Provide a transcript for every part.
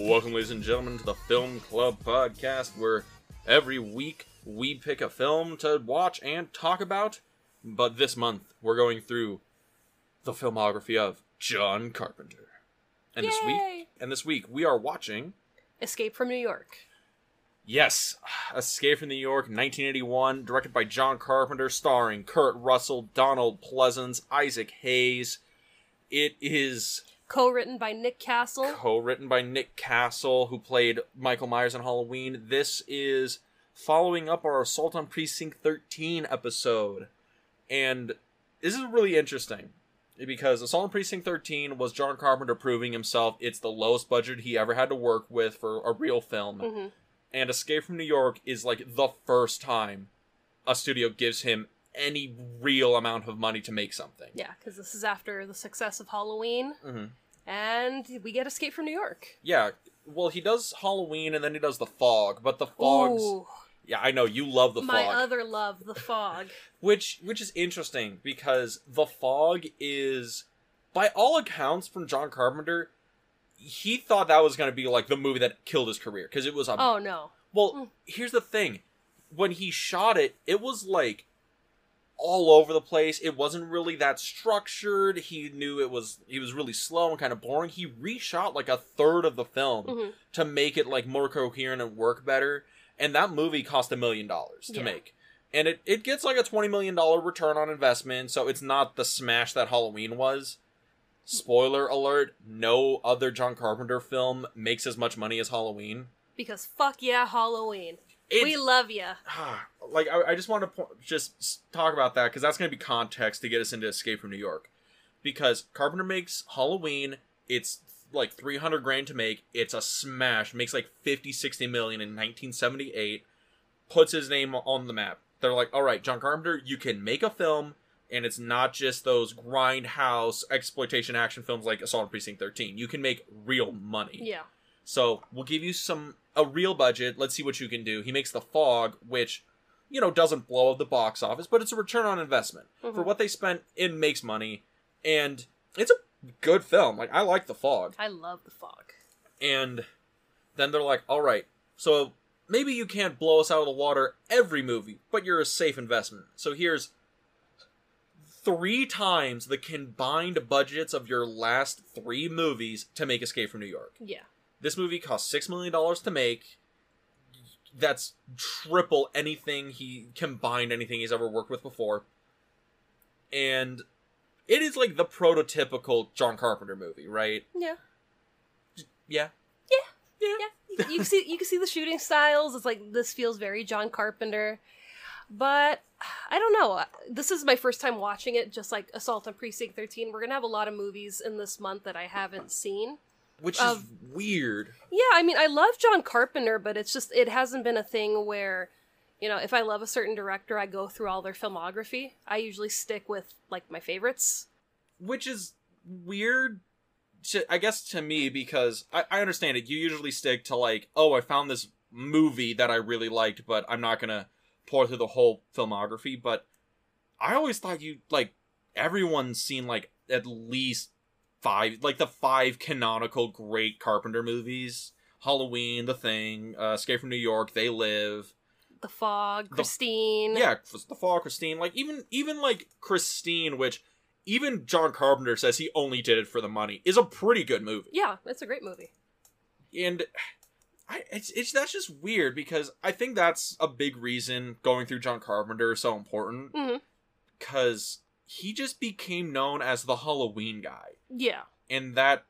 Welcome, ladies and gentlemen, to the Film Club podcast, where every week we pick a film to watch and talk about. But this month, we're going through the filmography of John Carpenter. And this week, and this week, we are watching Escape from New York. Yes, Escape from New York, 1981, directed by John Carpenter, starring Kurt Russell, Donald Pleasence, Isaac Hayes. It is Co-written by Nick Castle. co-written by Nick Castle, who played Michael Myers in Halloween. This is following up our Assault on Precinct 13 episode. And this is really interesting because Assault on Precinct 13 was John Carpenter proving himself it's the lowest budget he ever had to work with for a real film. Mhm. And Escape from New York is like the first time a studio gives him any real amount of money to make something. Yeah, because this is after the success of Halloween, Mhm. and we get Escape from New York. Yeah, well, he does Halloween and then he does The Fog, but The Fog's Ooh, Yeah, I know you love the my fog, other love, the fog. which which is interesting because the fog is, by all accounts from John Carpenter, he thought that was going to be like the movie that killed his career because it was a Oh no. well. Here's the thing, when he shot it, it was like all over the place. It wasn't really that structured. He knew it was he was really slow and kind of boring. He reshot like a third of the film Mhm. to make it like more coherent and work better. And that movie cost a million dollars to Yeah. make. And it, it gets like a twenty million dollar return on investment, so it's not the smash that Halloween was. Spoiler alert, no other John Carpenter film makes as much money as Halloween. Because fuck yeah, Halloween. It's, we love ya. like I, I just want to po- just talk about that because that's going to be context to get us into Escape from New York. Because Carpenter makes Halloween, it's like 300 grand to make. It's a smash. Makes like 50, 60 million in 1978. Puts his name on the map. They're like, all right, John Carpenter, you can make a film, and it's not just those grindhouse exploitation action films like Assault on Precinct 13. You can make real money. Yeah. So we'll give you some a real budget. Let's see what you can do. He makes the fog, which you know doesn't blow up the box office, but it's a return on investment for Mhm. what they spent. It makes money, and it's a good film. Like I like the fog, I love the fog. and then they're like, "All right, so maybe you can't blow us out of the water every movie, but you're a safe investment. So here's." Three times the combined budgets of your last three movies to make Escape from New York. Yeah. This movie cost six million dollars to make. That's triple anything he combined anything he's ever worked with before. And it is like the prototypical John Carpenter movie, right? Yeah. Yeah. Yeah. Yeah. Yeah. You can see you can see the shooting styles. It's like this feels very John Carpenter. But I don't know. Uh, this is my first time watching it, just like Assault on Precinct 13. We're gonna have a lot of movies in this month that I haven't seen. Which is weird. Yeah, I mean, I love John Carpenter, but it's just it hasn't been a thing where, you know, if I love a certain director, I go through all their filmography. I usually stick with like my favorites. Which is weird to, I guess to me because I, I understand it. You usually stick to like, oh, I found this movie that I really liked, but I'm not gonna pour through the whole filmography. But I always thought you like everyone's seen like at least five, like the five canonical great Carpenter movies: Halloween, The Thing, uh, Escape from New York, They Live. The Fog, Christine. Yeah, The Fog, Christine. Like even even like Christine, which even John Carpenter says he only did it for the money, is a pretty good movie. Yeah, it's a great movie. And I it's it's that's just weird because I think that's a big reason going through John Carpenter is so important because he just became known as the Halloween guy, Yeah. and that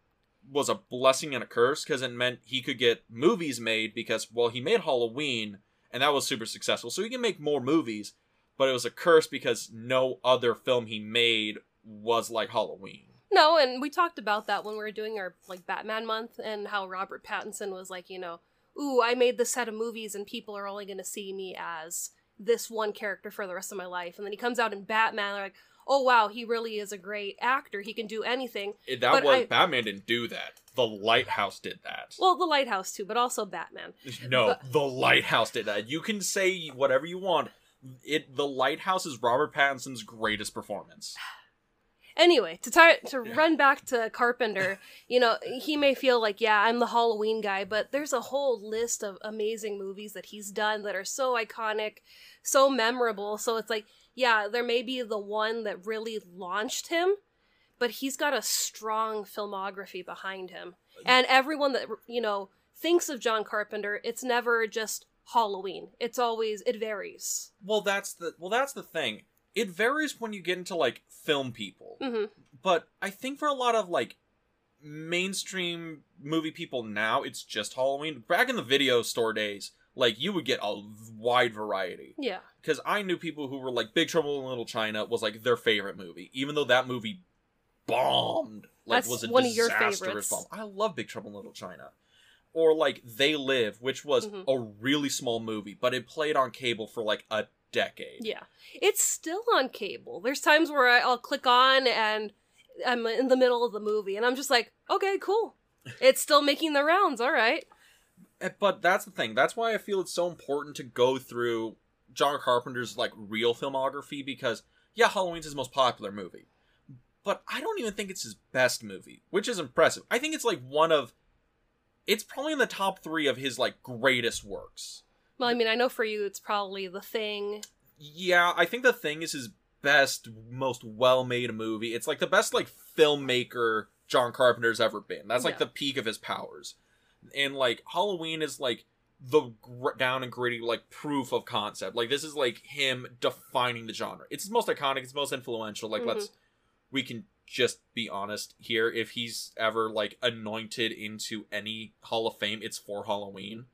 was a blessing and a curse because it meant he could get movies made because well he made Halloween and that was super successful, so he can make more movies. But it was a curse because no other film he made was like Halloween. No, and we talked about that when we were doing our like Batman month and how Robert Pattinson was like, you know, ooh, I made this set of movies and people are only going to see me as this one character for the rest of my life. And then he comes out in Batman, they're like, oh wow, he really is a great actor. He can do anything. Eh, that But was I- Batman didn't do that. The Lighthouse did that. Well, The Lighthouse too, but also Batman. No, But- the lighthouse did that. You can say whatever you want. It the lighthouse is Robert Pattinson's greatest performance. Anyway, to tie, to Yeah. run back to Carpenter, you know, he may feel like, yeah, I'm the Halloween guy, but there's a whole list of amazing movies that he's done that are so iconic, so memorable. So it's like, yeah, there may be the one that really launched him, but he's got a strong filmography behind him. And everyone that, you know, thinks of John Carpenter, it's never just Halloween. It's always, it varies. Well, that's the well, that's the thing. It varies when you get into like film people, hmm but I think for a lot of like mainstream movie people now, it's just Halloween. Back in the video store days, like you would get a wide variety. Yeah. because I knew people who were like Big Trouble in Little China was like their favorite movie, even though that movie bombed. Like That's was a one of your disastrous favorites. bomb. I love Big Trouble in Little China. Or like They Live, which was Mhm. a really small movie, but it played on cable for like a decade. Yeah. It's still on cable. There's times where I'll click on and I'm in the middle of the movie and I'm just like, okay, cool. It's still making the rounds. All right. Eh, But that's the thing. That's why I feel it's so important to go through John Carpenter's like real filmography because yeah, Halloween's his most popular movie. But I don't even think it's his best movie, which is impressive. I think it's like one of it's probably in the top 3 of his like greatest works. Well, I mean, I know for you it's probably The Thing. Yeah, I think The Thing is his best most well-made movie. It's like the best like filmmaker John Carpenter's ever been. That's like Yeah. the peak of his powers. And like Halloween is like the gr- down and gritty like proof of concept. Like this is like him defining the genre. It's his most iconic, it's most influential. Like Mhm. let's we can just be honest here if he's ever like anointed into any Hall of Fame, it's for Halloween.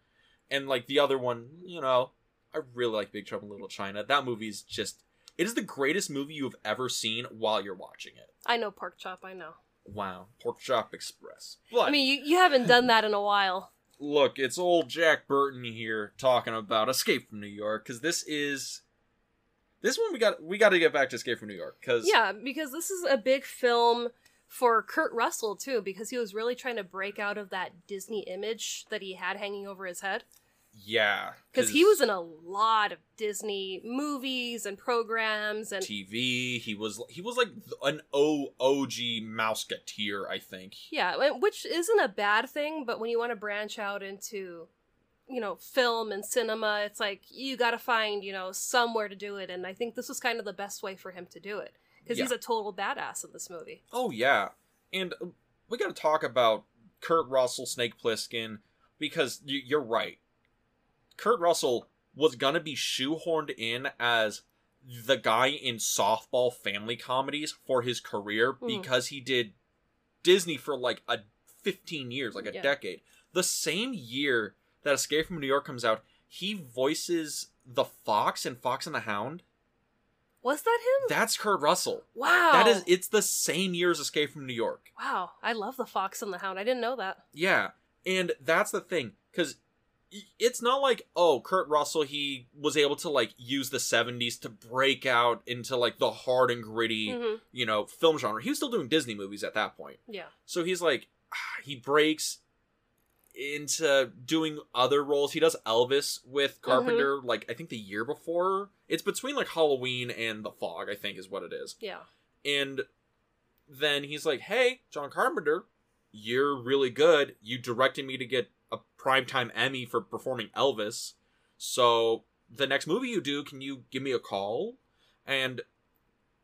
And like the other one, you know, I really like Big Trouble in Little China. That movie's just it is the greatest movie you've ever seen while you're watching it. I know Pork Chop. I know. Wow, Pork Chop Express. But I mean, you, you haven't done that in a while. look, it's old Jack Burton here talking about Escape from New York because this is this one we got we got to get back to Escape from New York because Yeah, because this is a big film for Kurt Russell too, because he was really trying to break out of that Disney image that he had hanging over his head. Yeah Because he was in a lot of Disney movies and programs, and TV. He was he was like an OG Mouseketeer, I think. yeah, which isn't a bad thing. But when you want to branch out into, you know, film and cinema, it's like you got to find you know somewhere to do it, and I think this was kind of the best way for him to do it because he's a total badass in this movie. Oh yeah, and uh, we got to talk about Kurt Russell, Snake Plissken, because you're right. Kurt Russell was gonna be shoehorned in as the guy in softball family comedies for his career Mhm. because he did Disney for like a 15 years, like a Yeah. decade. The same year that Escape from New York comes out, he voices the Fox in Fox and the Hound. Was that him? That's Kurt Russell. wow, That is it's the same year as Escape from New York. wow. I love the Fox and the Hound. I didn't know that. Yeah, and that's the thing because it's not like oh Kurt Russell he was able to like use the 70s to break out into like the hard and gritty hmm you know film genre. He was still doing Disney movies at that point, Yeah. so he's like he breaks into doing other roles. He does Elvis with Carpenter like I think the year before. It's between like Halloween and The Fog, I think is what it is. Yeah. And then he's like, "Hey, John Carpenter, you're really good. You directed me to get primetime Emmy for performing Elvis. So the next movie you do, can you give me a call?" And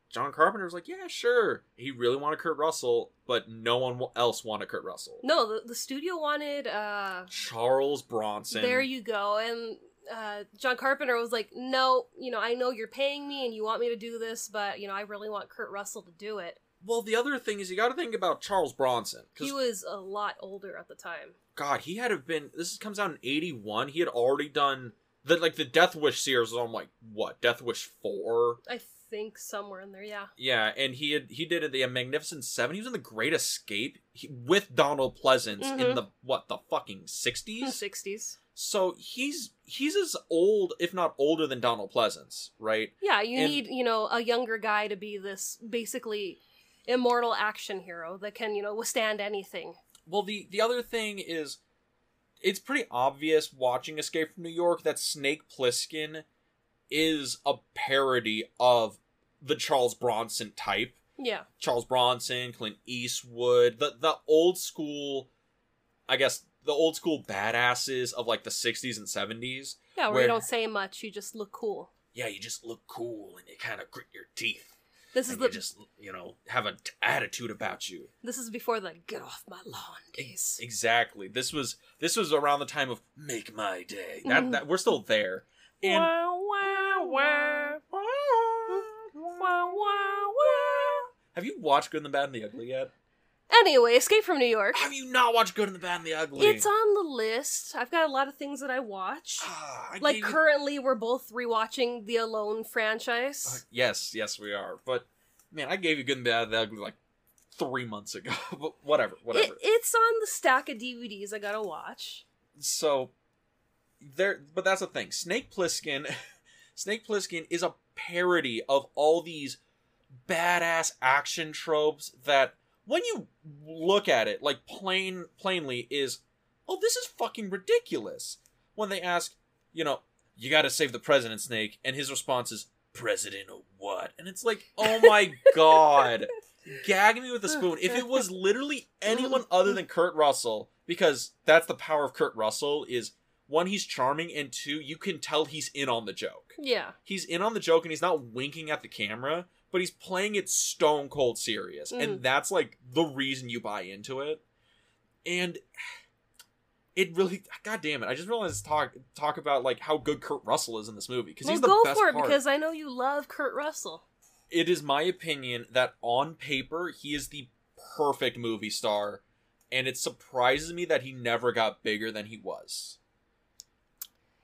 John Carpenter was like, "Yeah, sure." He really wanted Kurt Russell, but no one else wanted Kurt Russell. No, the, the studio wanted. uh Charles Bronson. There you go. And uh John Carpenter was like, "No, you know, I know you're paying me and you want me to do this, but you know, I really want Kurt Russell to do it." well, the other thing is you got to think about Charles Bronson He was a lot older at the time. God, he had to have been. This comes out in '81. He had already done the like the Death Wish series on like what Death Wish four. I think somewhere in there, yeah. Yeah, and he had he did the Magnificent Seven. He was in the Great Escape he, with Donald Pleasence in Mhm. the what the fucking sixties. 60s. So he's he's as old, if not older, than Donald Pleasence, right? Yeah, you And- need, you know, a younger guy to be this basically immortal action hero that can, you know, withstand anything. Well, the the other thing is, it's pretty obvious watching Escape from New York that Snake Plissken is a parody of the Charles Bronson type. Yeah. Charles Bronson, Clint Eastwood, the the old school, I guess the old school badasses of like the '60s and '70s. Yeah, where, Where- you don't say much, you just look cool. Yeah, you just look cool and you kind of grit your teeth. This is the just you know have an attitude about you. this is before the get off my lawn days. Exactly. This was this was around the time of Make My Day. That, Mhm. that we're still there. And have you watched Good and the Bad and the Ugly yet? Anyway, Escape from New York. Have you not watched Good and the Bad and the Ugly? It's on the list. I've got a lot of things that I watch. Ah, I Like gave currently, we're both rewatching the Alone Uh, franchise. yes, yes, we are. But man, I gave you Good and the Bad and the Ugly like three months ago. but whatever, whatever. It, it's on the stack of DVDs I gotta watch. so there, but that's the thing. Snake Plissken, Snake Plissken is a parody of all these badass action tropes that when you look at it like plain plainly is oh this is fucking ridiculous. When they ask you know you got to save the president snake and his response is president of what? And it's like oh my god. Gag me with a spoon. If it was literally anyone other than kurt russell because that's the power of kurt russell is one he's charming and two you can tell he's in on the joke. Yeah. he's in on the joke and he's not winking at the camera, but he's playing it stone cold serious. Mhm. And that's like the reason you buy into it. And it really god damn it. I just realized to talk talk about like how good Kurt Russell is in this movie because Well, he's the go best for it part. because I know you love Kurt Russell. it is my opinion that on paper he is the perfect movie star and it surprises me that he never got bigger than he was.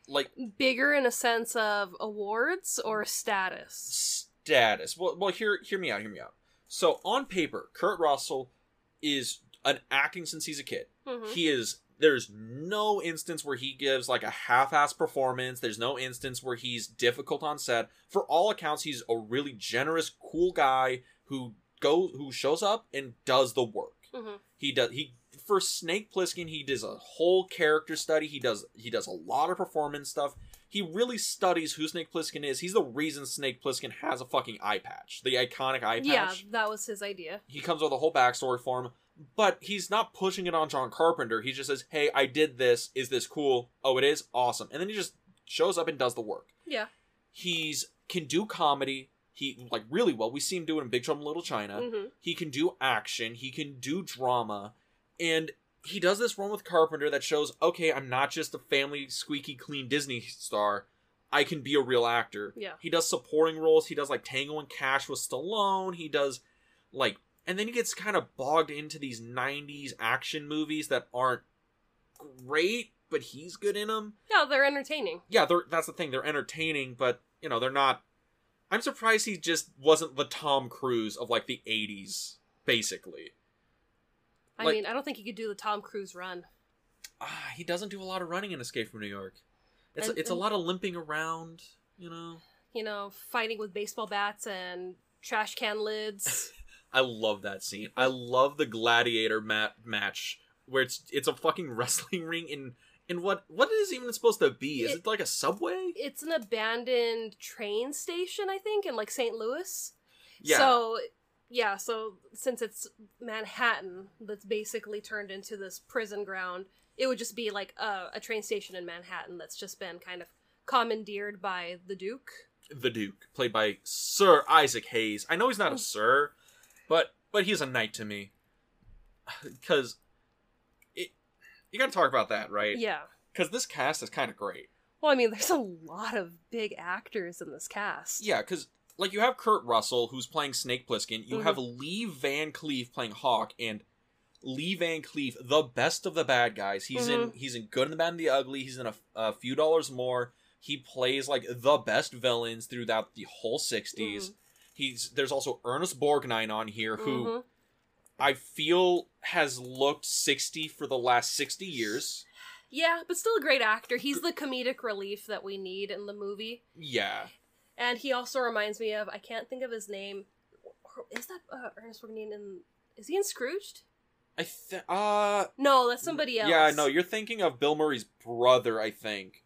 Like Bigger in a sense of awards or status. Status. Well, well, hear hear me out. Hear me out. So on paper, Kurt Russell is an acting since he's a kid. Mhm. He is. There's no instance where he gives like a half-ass performance. There's no instance where he's difficult on set. For all accounts, he's a really generous, cool guy who goes, who shows up and does the work. Mhm. He does. He for Snake Plissken, he does a whole character study. He does. He does a lot of performance stuff. He really studies who Snake Plissken is. He's the reason Snake Plissken has a fucking eye patch, the iconic eye patch. Yeah, that was his idea. He comes with a whole backstory for him, but he's not pushing it on John Carpenter. He just says, "Hey, I did this. Is this cool? Oh, it is. Awesome." And then he just shows up and does the work. Yeah. He's can do comedy. He like really well. We see him do it in Big Trouble in Little China. hmm He can do action. He can do drama, and he does this run with Carpenter that shows, okay, I'm not just a family squeaky clean Disney star. I can be a real actor. Yeah. He does supporting roles. He does like Tango and Cash with Stallone. He does like, and then he gets kind of bogged into these '90s action movies that aren't great, but he's good in them. Yeah, they're entertaining. Yeah, they're, that's the thing. They're entertaining, but you know they're not. I'm surprised he just wasn't the Tom Cruise of like the '80s, basically. I Like- mean, I don't think he could do the Tom Cruise run. Ah, he doesn't do a lot of running in Escape from New York. It's And- it's a lot of limping around, you know. You know, fighting with baseball bats and trash can lids. I love that scene. I love the gladiator mat match where it's it's a fucking wrestling ring in in what what is it even supposed to be? Is It- it, like a subway? it's an abandoned train station, I think, in like St. Louis. Yeah. So, yeah, so since it's Manhattan that's basically turned into this prison ground, it would just be like a, a train station in Manhattan that's just been kind of commandeered by the Duke. the Duke, played by Sir Isaac Hayes. I know he's not a mm. sir, but but he's a knight to me. Cause it you gotta talk about that, right? Yeah. Because this cast is kind of great. Well, I mean, there's a lot of big actors in this cast. Yeah, because like you have Kurt Russell who's playing Snake Plissken, you Mhm. have Lee Van Cleef playing Hawk, and Lee Van Cleef, the best of the bad guys. He's in he's in Good and the Bad and the Ugly. He's in a, a few dollars more. He plays like the best villains throughout the whole 60s Mhm. He's there's also Ernest Borgnine on here who Mhm. I feel has looked sixty for the last sixty years. Yeah, but still a great actor. He's the comedic relief that we need in the movie. Yeah, And he also reminds me of I can't think of his name. Is that uh, Ernest Borgnine in? Is he in Scrooged? I think. Uh, No, that's somebody else. yeah, no, you're thinking of Bill Murray's brother, I think.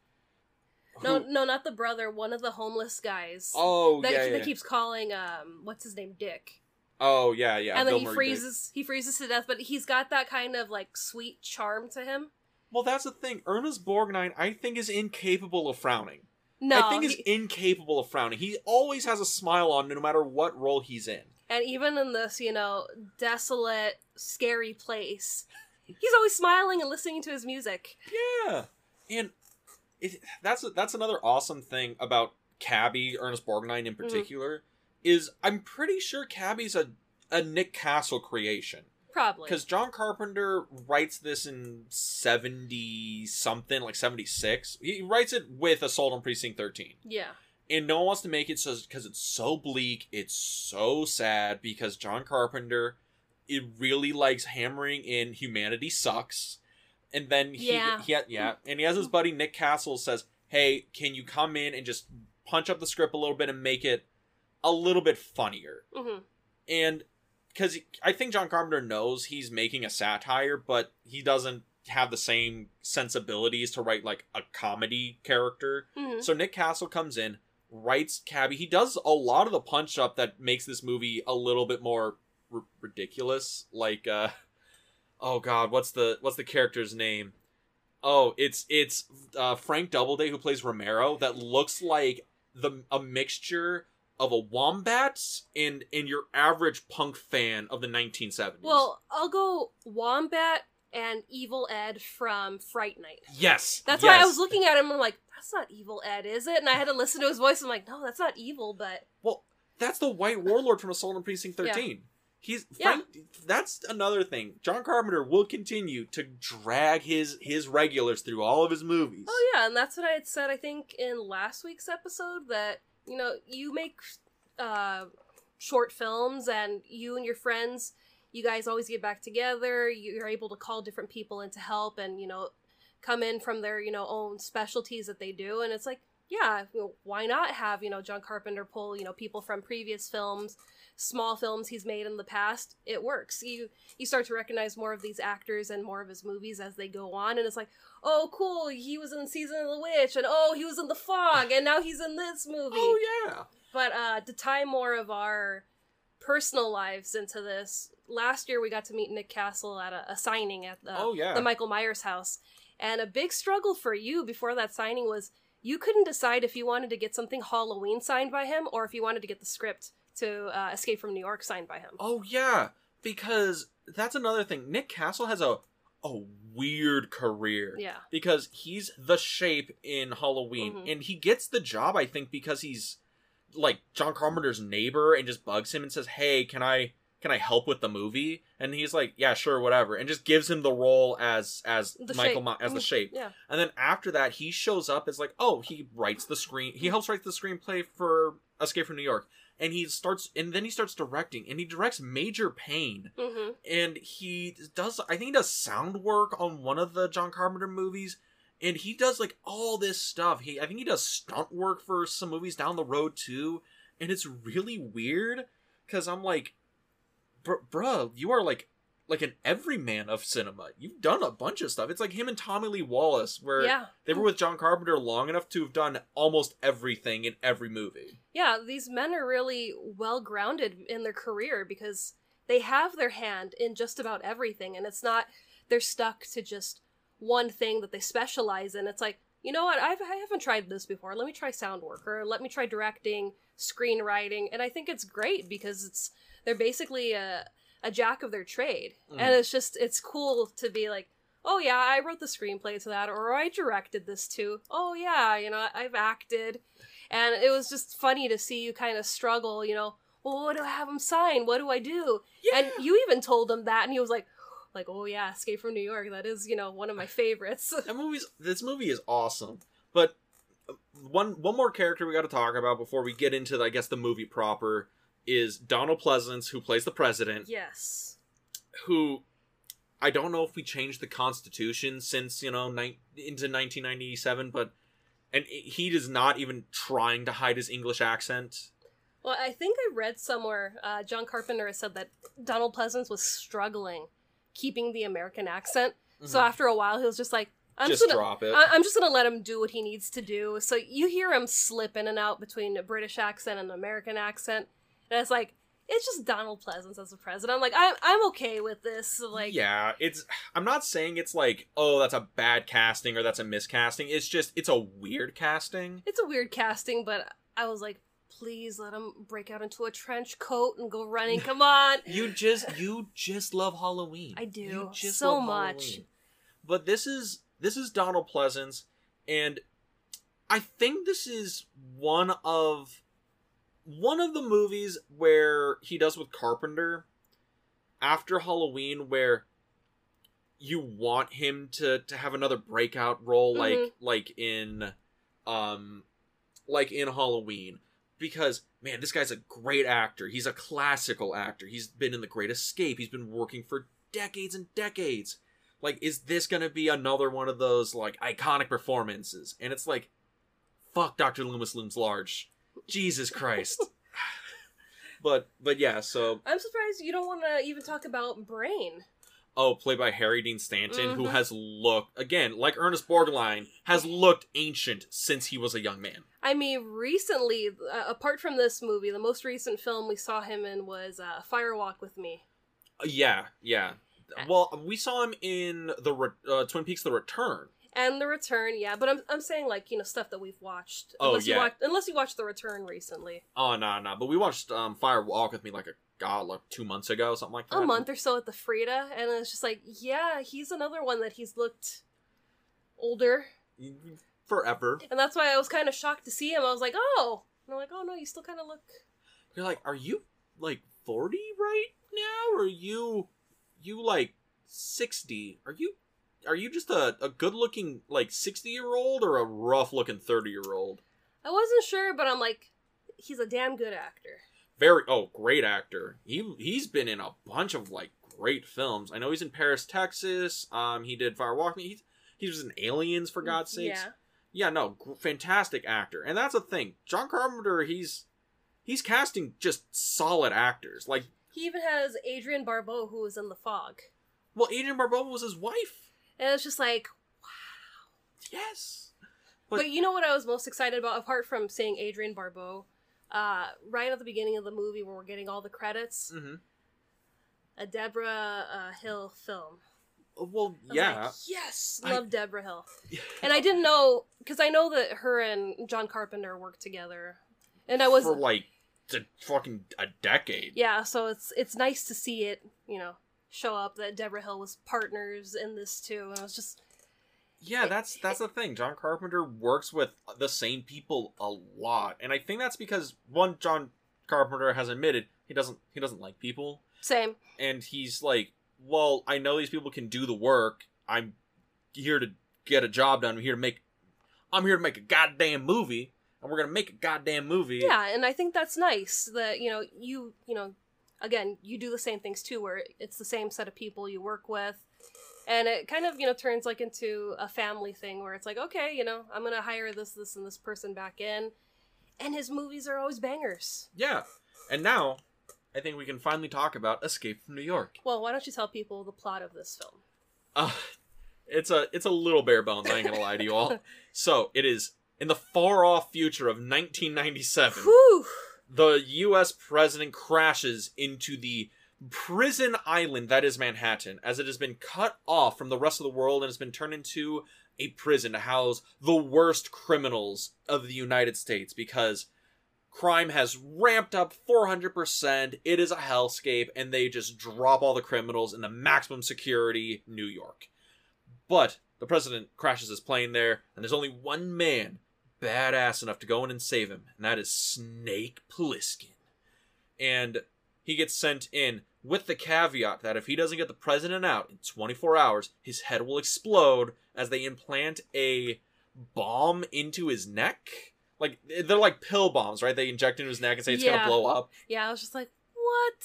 No, Who- no, not the brother. One of the homeless guys. Oh that, yeah, that yeah. keeps calling um, what's his name, Dick. Oh yeah, yeah. and then he Murray freezes he freezes to death, but he's got that kind of like sweet charm to him. Well, that's the thing. Ernest Borgnine, I think, is incapable of frowning. No, I think is he- incapable of frowning. He always has a smile on, no matter what role he's in. and even in this, you know, desolate, scary place, he's always smiling and listening to his music. Yeah, and it, that's that's another awesome thing about Cabbie, Ernest Borgnine in mm-hmm. particular, is I'm pretty sure Cabbie's a a Nick Castle creation Probably. because John Carpenter writes this in seventy something, like seventy six. He writes it with Assault on Precinct Thirteen. Yeah. and no one wants to make it so because it's so bleak it's so sad because john carpenter it really likes hammering in humanity sucks and then he Yeah. he, yeah and he has his buddy nick castle says hey can you come in and just punch up the script a little bit and make it a little bit funnier hmm and because i think john carpenter knows he's making a satire but he doesn't have the same sensibilities to write like a comedy character hmm so Nick Castle comes in, writes Cabbie. He does a lot of the punch up that makes this movie a little bit more r- ridiculous. Like, uh, oh god, what's the what's the character's name? Oh, it's it's uh, Frank Doubleday who plays Romero. That looks like the a mixture of a wombat and and your average punk fan of the 1970s. Well, I'll go Wombat and Evil Ed from Fright Night. yes, That's why I was looking at him and I'm like, that's not Evil Ed, is it? And I had to listen to his voice. I'm like, no, that's not evil, but Well, that's the White Warlord from Assault on Precinct Yeah. 13. He's Yeah. That's another thing. John Carpenter will continue to drag his his regulars through all of his movies. Oh yeah, and that's what I had said. I think in last week's episode that you know you make uh, short films, and you and your friends, you guys always get back together. You're able to call different people in to help, and you know come in from their you know own specialties that they do, and it's like yeah, you know, why not have you know John Carpenter pull you know people from previous films. Small films he's made in the past, it works. You you start to recognize more of these actors and more of his movies as they go on, and it's like, oh cool he was in season of the witch and oh he was in the fog and now he's in this movie Oh, yeah. but uh to tie more of our personal lives into this last year we got to meet nick castle at a, a signing at the, Oh, yeah. the michael myers house and a big struggle for you before that signing was you couldn't decide if you wanted to get something halloween signed by him or if you wanted to get the script to uh, escape from new york signed by him Oh yeah, because that's another thing. Nick Castle has a a weird career. yeah Because he's the shape in Halloween Mhm. and he gets the job I think because he's like John Carpenter's neighbor and just bugs him and says, "Hey, can I can I help with the movie?" And he's like, "Yeah, sure, whatever." And just gives him the role as as the Michael shape. As the Mhm. shape. yeah And then after that, he shows up as like, oh, he writes the screen. He helps write the screenplay for Escape from New York, and he starts, and then he starts directing, and he directs Major Payne, hmm and he does, I think he does sound work on one of the John Carpenter movies, and he does like all this stuff. He, I think he does stunt work for some movies down the road too, and it's really weird because I'm like, br- bruh, you are like. Like an everyman of cinema. You've done a bunch of stuff. It's like him and Tommy Lee Wallace, where yeah they were with John Carpenter long enough to have done almost everything in every movie. yeah, these men are really well grounded in their career because they have their hand in just about everything, and it's not they're stuck to just one thing that they specialize in. It's like, you know what, I've, I haven't tried this before. Let me try sound work, or let me try directing, screenwriting, and I think it's great because it's they're basically a a jack of their trade, Mhm. and it's just it's cool to be like. Oh yeah, I wrote the screenplay to that, or I directed this too. Oh yeah, you know I've acted, and it was just funny to see you kind of struggle. You know, well, what do I have him sign? What do I do? And you even told him that, and he was like, like, oh yeah, Escape from New York. That is, you know, one of my favorites. that movie's this movie is awesome. But uh, one one more character we got to talk about before we get into I guess the movie proper is Donald Pleasence who plays the president yes. who I don't know if we changed the constitution since, you know, ni- into 1997 but and he is not even trying to hide his English accent. Well, I think I read somewhere uh, John Carpenter has said that Donald Pleasence was struggling keeping the American accent. So Mhm. after a while, he was just like, I'm just just, gonna, drop it. I- I'm just gonna let him do what he needs to do. So you hear him slip in and out between a British accent and an American accent, and it's like it's just Donald Pleasence as the president. I'm like, I'm I'm okay with this. Like, yeah, it's. I'm not saying it's like, oh, that's a bad casting or that's a miscasting. It's just, it's a weird casting. it's a weird casting, but I was like, please let him break out into a trench coat and go running. Come on. You just, you just love Halloween. I do You just so love much. Halloween. But this is this is Donald Pleasence, and I think this is one of one of the movies where he does with Carpenter after Halloween where you want him to to have another breakout role like Mhm. like in um like in Halloween. Because man this guy's a great actor. He's a classical actor. He's been in the great escape. He's been working for decades and decades. Like is this gonna be another one of those like iconic performances? And it's like fuck dr loomis looms large jesus christ but but yeah so I'm surprised you don't want to even talk about Brain. oh played by harry dean stanton who Mhm. has looked again like ernest borgnine has looked ancient since he was a young man I mean, recently, uh, apart from this movie, the most recent film we saw him in was uh, Fire Walk with Me. Uh, yeah yeah well we saw him in the re- uh, twin peaks the return And The Return, yeah, but I'm, I'm saying like you know stuff that we've watched. Oh, unless yeah. You watch, unless you watched The Return recently, oh no no but we watched um fire walk with me like a god like two months ago something like that a month or so at the Frida, and it's just like, yeah, he's another one that he's looked older, forever and that's why I was kind of shocked to see him. I was like, oh, and I'm like, oh no, you still kind of look. you're like are you like 40 right now or are you you like 60 are you are you just a, a good looking like 60 year old or a rough looking 30 year old I wasn't sure, but I'm like, he's a damn good actor. very oh great actor. He he's been in a bunch of like great films. I know he's in paris texas. Um he did fire walk me. He, he was in aliens for god's sakes. Yeah. yeah no fantastic actor. And that's the thing. John carpenter he's he's casting just solid actors. Like He even has Adrienne Barbeau, who was in The Fog. well adrienne barbeau was his wife And it's just like, wow. yes but, But- you know what I was most excited about, apart from seeing Adrienne Barbeau, uh, right at the beginning of the movie when we're getting all the credits, mm-hmm. a Debra uh, Hill film. well yeah like, yes, I- love Debra Hill. And I didn't know because I know that her and John Carpenter worked together, and I was for like the fucking a decade yeah. So it's it's nice to see it, you know, show up that Debra Hill was partners in this too, and I was just Yeah, that's that's the thing. John Carpenter works with the same people a lot, and I think that's because one, John Carpenter has admitted he doesn't he doesn't like people, same. and he's like, well, I know these people can do the work. I'm here to get a job done. I'm here to make, I'm here to make a goddamn movie, and we're gonna make a goddamn movie. Yeah, and I think that's nice that you know you you know again you do the same things too, where it's the same set of people you work with, and it kind of you know turns like into a family thing where it's like okay, you know I'm gonna hire this this and this person back in, and his movies are always bangers. yeah. And now, I think we can finally talk about Escape from New York. Well, why don't you tell people the plot of this film? Uh, it's a it's a little bare bones. I ain't gonna lie to you all. So it is in the far off future of 1997. Whew. The U.S. president crashes into the prison island that is Manhattan, as it has been cut off from the rest of the world and has been turned into a prison to house the worst criminals of the United States because crime has ramped up 400%. It is a hellscape, and they just drop all the criminals in the maximum security New York. But the president crashes his plane there, and there's only one man badass enough to go in and save him, and that is Snake Plissken. And he gets sent in with the caveat that if he doesn't get the president out in 24 hours, his head will explode as they implant a bomb into his neck. Like they're like pill bombs, right? They inject into his neck and say it's Yeah. gonna blow up. Yeah, I was just like, what?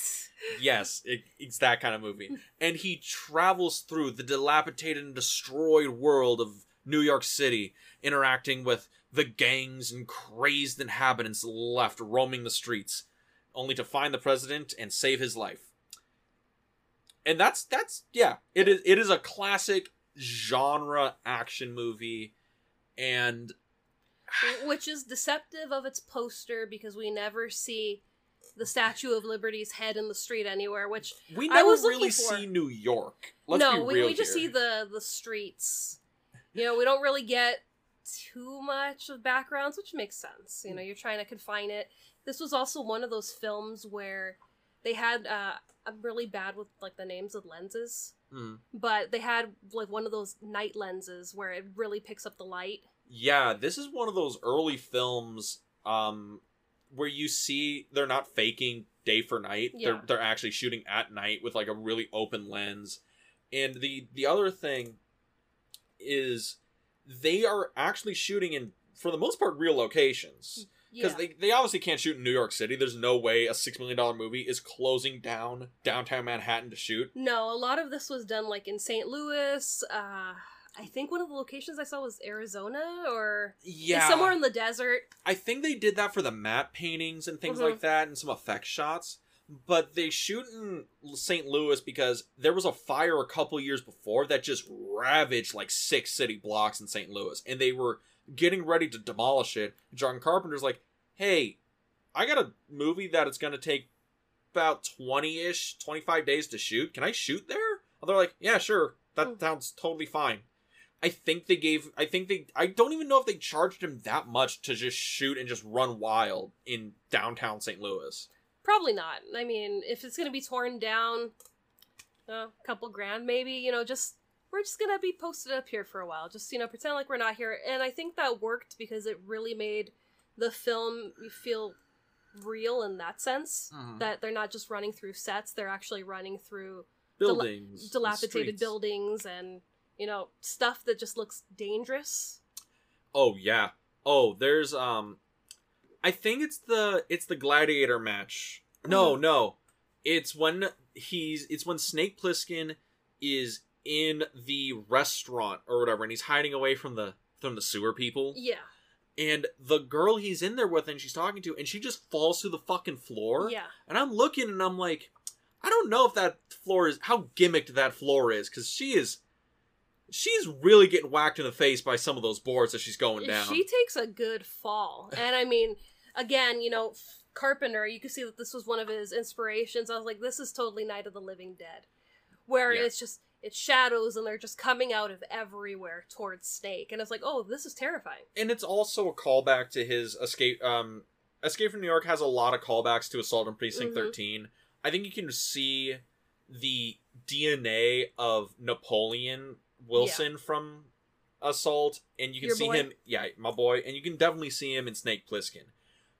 Yes, it, it's that kind of movie. And he travels through the dilapidated and destroyed world of New York City, interacting with the gangs and crazed inhabitants left roaming the streets, only to find the president and save his life. And that's that's yeah, it is it is a classic genre action movie and Which is deceptive of its poster because we never see the Statue of Liberty's head in the street anywhere, which We I never was really looking for- see New York. Let's no, we, we just here. see the the streets. You know, we don't really get too much of backgrounds, which makes sense. You know, you're trying to confine it. This was also one of those films where they had uh I'm really bad with like the names of lenses, Mm. but they had like one of those night lenses where it really picks up the light. Yeah, this is one of those early films um where you see they're not faking day for night. Yeah. They're they're actually shooting at night with like a really open lens. And the the other thing is they are actually shooting in for the most part real locations because Yeah. they, they obviously can't shoot in New York City. There's no way a six million dollar movie is closing down downtown Manhattan to shoot. No, a lot of this was done like in St. Louis. Uh, I think one of the locations I saw was Arizona or Yeah, somewhere in the desert. I think they did that for the matte paintings and things Mhm. like that, and some effect shots. But they shoot in St. Louis because there was a fire a couple years before that just ravaged like six city blocks in St. Louis, and they were getting ready to demolish it. John Carpenter's like, "Hey, I got a movie that it's going to take about twenty ish, twenty five days to shoot. Can I shoot there?" And they're like, "Yeah, sure. That Hmm. sounds totally fine." I think they gave. I think they. I don't even know if they charged him that much to just shoot and just run wild in downtown St. Louis. Probably not. I mean, if it's gonna be torn down, a couple grand maybe. You know, just we're just gonna be posted up here for a while. Just you know, pretend like we're not here. And I think that worked because it really made the film feel real in that sense. Mhm. That they're not just running through sets; they're actually running through Buildings, and dilapidated buildings and you know stuff that just looks dangerous. Oh yeah. Oh, there's um, I think it's the it's the gladiator match. No, Mhm. no, it's when he's it's when Snake Plissken is in the restaurant or whatever, and he's hiding away from the from the sewer people. Yeah, And the girl he's in there with and she's talking to, and she just falls through the fucking floor. yeah. And I'm looking and I'm like, I don't know if that floor is how gimmicked that floor is because she is, she's really getting whacked in the face by some of those boards as she's going down. She takes a good fall, and I mean, again, you know, Carpenter. You can see that this was one of his inspirations. I was like, this is totally Night of the Living Dead, where Yeah. it's just it's shadows and they're just coming out of everywhere towards Snake, and it's like, oh, this is terrifying. and it's also a callback to his escape. Um, Escape from New York has a lot of callbacks to Assault on Precinct Mhm. 13. I think you can see the DNA of Napoleon Wilson from Assault, and you can Your see boy? him. Yeah, my boy, and you can definitely see him in Snake Plissken.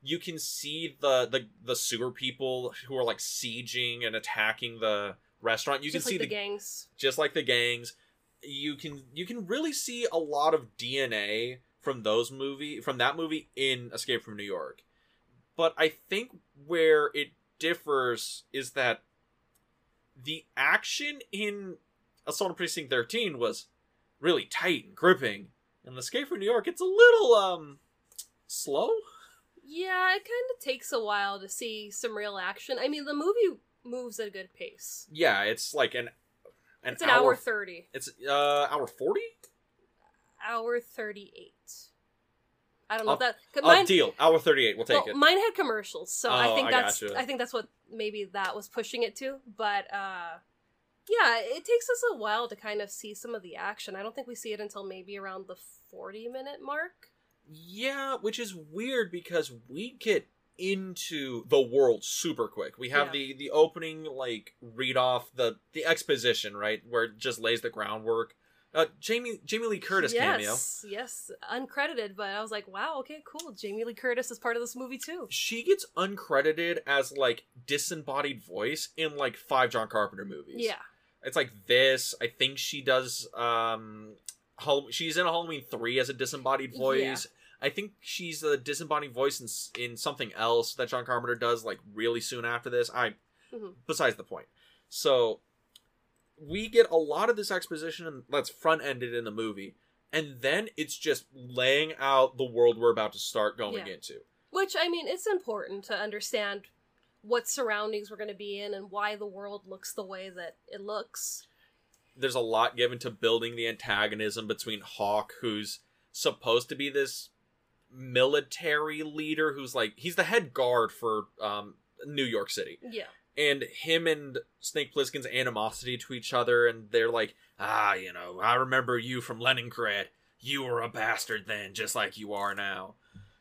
You can see the the the sewer people who are like sieging and attacking the restaurant. You just can like see the, the gangs. just like the gangs you can you can really see a lot of dna from those movie from that movie in escape from new york but i think where it differs is that the action in assault on precinct 13 was really tight and gripping and the escape from new york it's a little um slow Yeah, it kind of takes a while to see some real action. I mean, the movie moves at a good pace. yeah it's like an an, It's an hour, thirty. it's uh hour 40 Hour thirty-eight. I don't know Uh, if that. uh, mine, deal hour 38 we'll take well, it mine had commercials, so I Oh, think I that's gotcha. I think that's what maybe that was pushing it to. But uh yeah, it takes us a while to kind of see some of the action. I don't think we see it until maybe around the forty minute mark. Yeah, which is weird because we get into the world super quick. We have Yeah. the the opening like read off the the exposition, right, where it just lays the groundwork. Uh, Jamie Jamie Lee Curtis cameo. yes, yes, uncredited, but I was like, wow, okay, cool. Jamie Lee Curtis is part of this movie too. She gets uncredited as like disembodied voice in like five John Carpenter movies. Yeah, it's like this. I think she does. Um, Hall- she's in Halloween three as a disembodied voice. I think she's a disembodied voice in in something else that John Carpenter does like really soon after this. I Mhm. besides the point. So we get a lot of this exposition that's front ended in the movie, and then it's just laying out the world we're about to start going Yeah. into. which I mean, it's important to understand what surroundings we're going to be in and why the world looks the way that it looks. there's a lot given to building the antagonism between Hawk, who's supposed to be this military leader, who's like he's the head guard for um New York City. Yeah. And him and Snake Plissken's animosity to each other, and they're like, ah, you know, I remember you from Leningrad. You were a bastard then, just like you are now.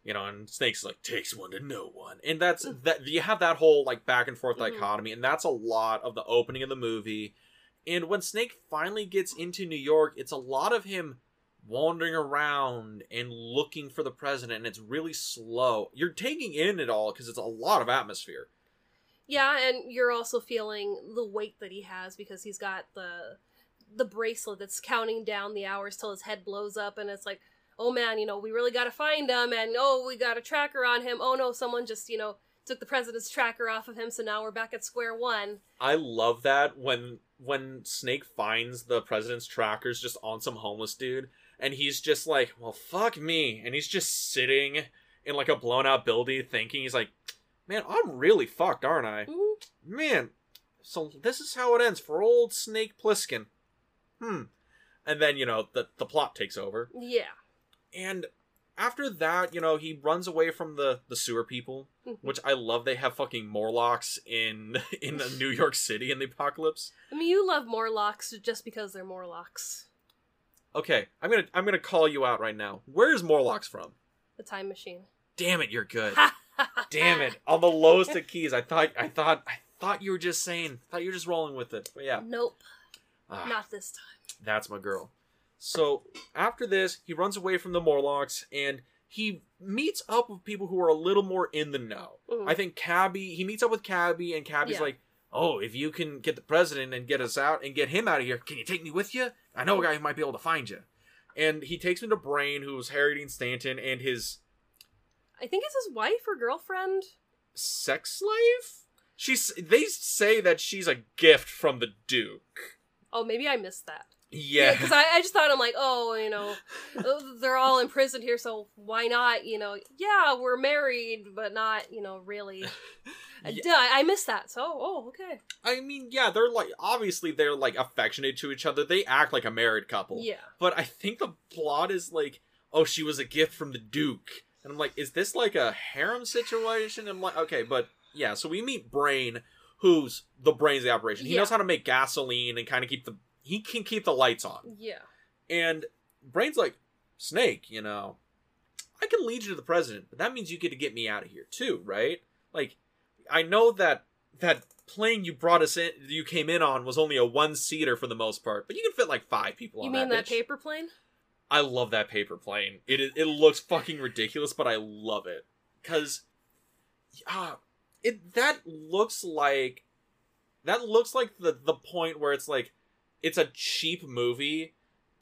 You know, and Snake's like, takes one to know one. And that's that you have that whole like back and forth Mhm. dichotomy, and that's a lot of the opening of the movie. And when Snake finally gets into New York, it's a lot of him wandering around and looking for the president, and it's really slow. You're taking in it all because it's a lot of atmosphere. Yeah, and you're also feeling the weight that he has because he's got the the bracelet that's counting down the hours till his head blows up and it's like, "Oh man, you know, we really got to find him and oh, we got a tracker on him. Oh no, someone just, you know, took the president's tracker off of him, so now we're back at square one." I love that when when Snake finds the president's trackers just on some homeless dude, and he's just like, "Well, fuck me," and he's just sitting in like a blown out building, thinking he's like, "Man, I'm really fucked, aren't I? Mhm. Man, so this is how it ends for old Snake Plissken." Hmm. And then you know the the plot takes over, Yeah. And after that, you know, he runs away from the the sewer people, Mhm. which I love. They have fucking Morlocks in in New York City in the apocalypse. I mean, you love Morlocks just because they're Morlocks. Okay, I'm gonna I'm gonna call you out right now. Where's Morlocks from? The time machine. Damn it, you're good. Damn it, on the lowest of keys. I thought I thought I thought you were just saying. I thought you were just rolling with it. But yeah, Nope, Ah, not this time. that's my girl. So after this, he runs away from the Morlocks and he meets up with people who are a little more in the know. Mhm. I think Cabbie, he meets up with Cabbie, and Cabbie's Yeah. like, "Oh, if you can get the president and get us out and get him out of here, can you take me with you? I know a guy who might be able to find you." And he takes him to Brain, who's Harry Dean Stanton, and his I think it's his wife or girlfriend. sex slave. She's. They say that she's a gift from the Duke. Oh, maybe I missed that. Yeah. because I, I just thought I'm like, oh, you know, uh, they're all imprisoned here, so why not? You know, yeah, we're married, but not, you know, really. I Yeah. Duh, I missed that. So, oh, okay, I mean, yeah, they're like obviously they're like affectionate to each other. They act like a married couple. yeah, But I think the plot is like, oh, she was a gift from the Duke. And I'm like, is this like a harem situation? I'm like, okay, but yeah, so we meet Brain, who's the brains of the operation. He Yeah. knows how to make gasoline and kind of keep the he can keep the lights on. yeah, And Brain's like, Snake, you know, I can lead you to the president, but that means you get to get me out of here too, right? Like, I know that that plane you brought us in, you came in on, was only a one seater for the most part, but you can fit like five people you mean that bitch. paper plane? I love that paper plane. It is- it looks fucking ridiculous, but I love it because, ah, it that looks like that looks like the the point where it's like it's a cheap movie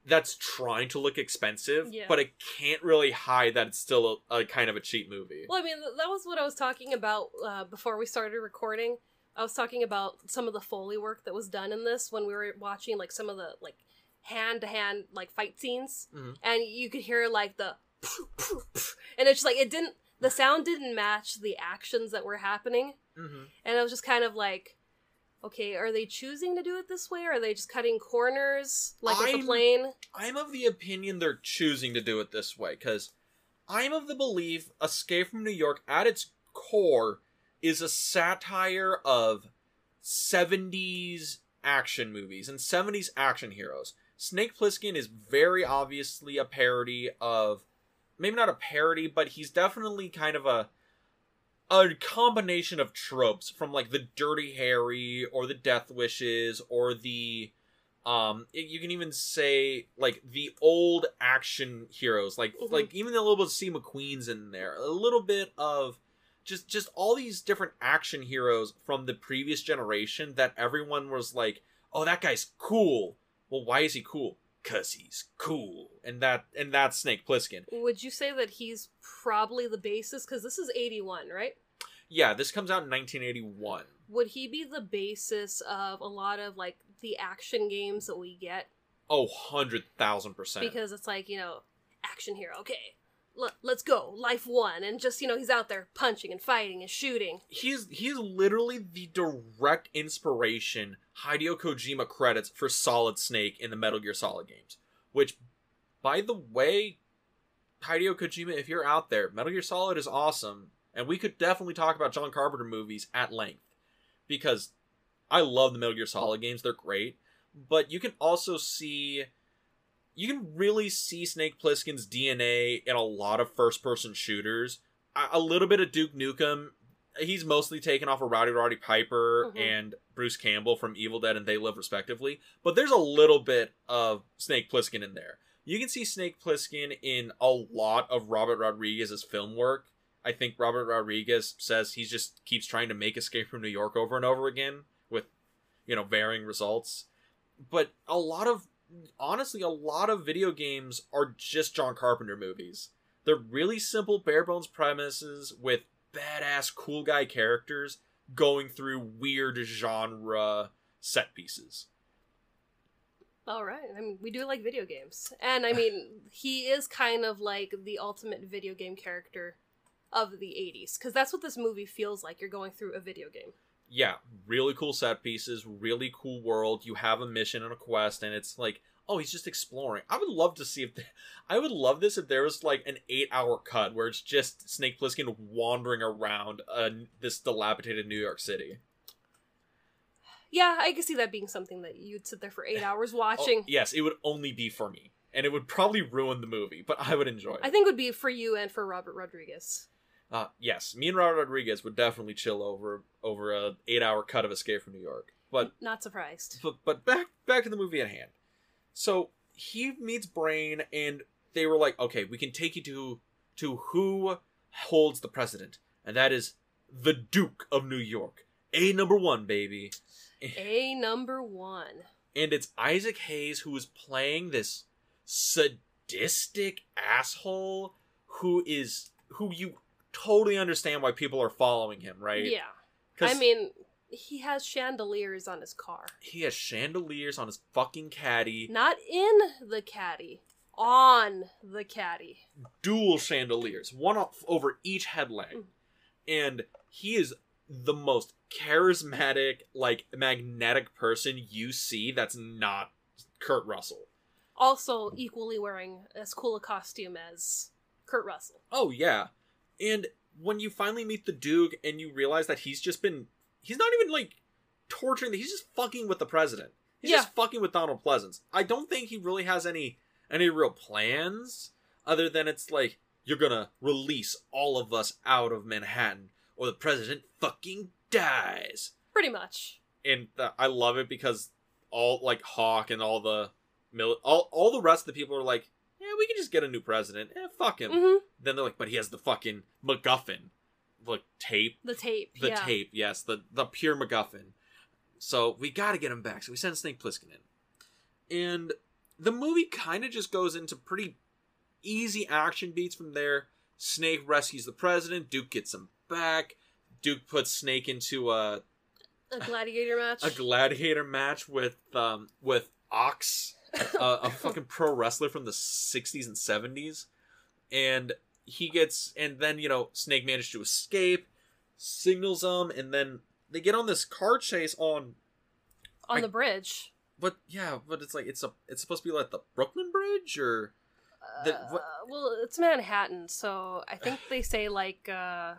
that's trying to look expensive, Yeah. but it can't really hide that it's still a, a kind of a cheap movie. Well, I mean, that was what I was talking about uh, before we started recording. I was talking about some of the foley work that was done in this when we were watching like some of the like hand to hand like fight scenes, Mhm. and you could hear like the and it's just like it didn't the sound didn't match the actions that were happening, hmm and I was just kind of like. Okay, are they choosing to do it this way, or are they just cutting corners like I'm- the plane? I'm of the opinion they're choosing to do it this way because I'm of the belief Escape from New York at its core is a satire of 70s action movies and 70s action heroes. Snake Plissken is very obviously a parody of maybe not a parody, but he's definitely kind of a a combination of tropes from like the Dirty Harry or the Death Wishes or the um it- you can even say like the old action heroes like Mhm. like even a little bit of C McQueen's in there a little bit of just just all these different action heroes from the previous generation that everyone was like oh that guy's cool well why is he cool cuz he's cool and that and that's Snake Plissken Would you say that he's probably the basis? Because this is 81, right? Yeah this comes out in 1981 would he be the basis of a lot of like the action games that we get oh 100,000% because it's like you know action hero okay l- let's go life one and just you know he's out there punching and fighting and shooting he's he's literally the direct inspiration Hideo Kojima credits for Solid Snake in the Metal Gear Solid games. Which, by the way, Hideo Kojima, if you're out there, Metal Gear Solid is awesome. And we could definitely talk about John Carpenter movies at length because I love the Metal Gear Solid games. They're great. But you can also see you can really see Snake Plissken's DNA in a lot of first person shooters. A, little bit of Duke Nukem. He's mostly taken off of Rowdy Roddy Piper Mhm. and Bruce Campbell from Evil Dead and They Live respectively. But there's a little bit of Snake Plissken in there. You can see Snake Plissken in a lot of Robert Rodriguez's film work. I think Robert Rodriguez says he just keeps trying to make Escape from New York over and over again with, you know, varying results. But a lot of, honestly, a lot of video games are just John Carpenter movies. They're really simple, bare bones premises with badass, cool guy characters going through weird genre set pieces. All right. I mean, we do like video games. And I mean, he is kind of like the ultimate video game character of the 80s because that's what this movie feels like. You're going through a video game. yeah, really cool set pieces, really cool world. You have a mission and a quest, and it's like, oh, he's just exploring. I would love to see if the, I would love this if there was like an eight-hour cut where it's just Snake Plissken wandering around uh, this dilapidated New York City. Yeah, I could see that being something that you'd sit there for eight hours Oh, watching. yes, it would only be for me, and it would probably ruin the movie, but I would enjoy it. I think it would be for you and for Robert Rodriguez. Uh, yes, me and Robert Rodriguez would definitely chill over over a eight-hour cut of Escape from New York, but Not surprised. but but back back to the movie at hand. So he meets Brain, and they were like, "Okay, we can take you to to who holds the president, and that is the Duke of New York, a number one, baby." A number one. And it's Isaac Hayes who is playing this sadistic asshole who is who you totally understand why people are following him, right? Yeah. I mean, he has chandeliers on his car. he has chandeliers on his fucking caddy. Not in the caddy, on the caddy. dual chandeliers, one off over each headlamp. Mm. And he is the most charismatic, like magnetic person you see that's not Kurt Russell. Also, equally wearing as cool a costume as Kurt Russell. Oh yeah. And when you finally meet the Duke and you realize that he's just been he's not even like torturing the, he's just fucking with the president. He's Yeah. just fucking with Donald Pleasence. I don't think he really has any any real plans other than it's like you're gonna release all of us out of Manhattan or the president fucking dies. Pretty much. And uh, I love it because all like Hawk and all the mil- all all the rest of the people are like, yeah, we can just get a new president. Eh, fuck him. hmm Then they're like, but he has the fucking MacGuffin, the tape, The tape. the yeah. tape. Yes, the the pure MacGuffin. So we got to get him back. So we send Snake Plissken in, and the movie kind of just goes into pretty easy action beats from there. Snake rescues the president. Duke gets him back. Duke puts Snake into a A gladiator match. a gladiator match with um with Ox, uh, a fucking pro wrestler from the 60s and 70s, and he gets and then you know Snake managed to escape, signals them, and then they get on this car chase on. on I- the bridge. But yeah, but it's like it's a it's supposed to be like the Brooklyn Bridge or The- Uh, well, it's Manhattan, so I think they say like uh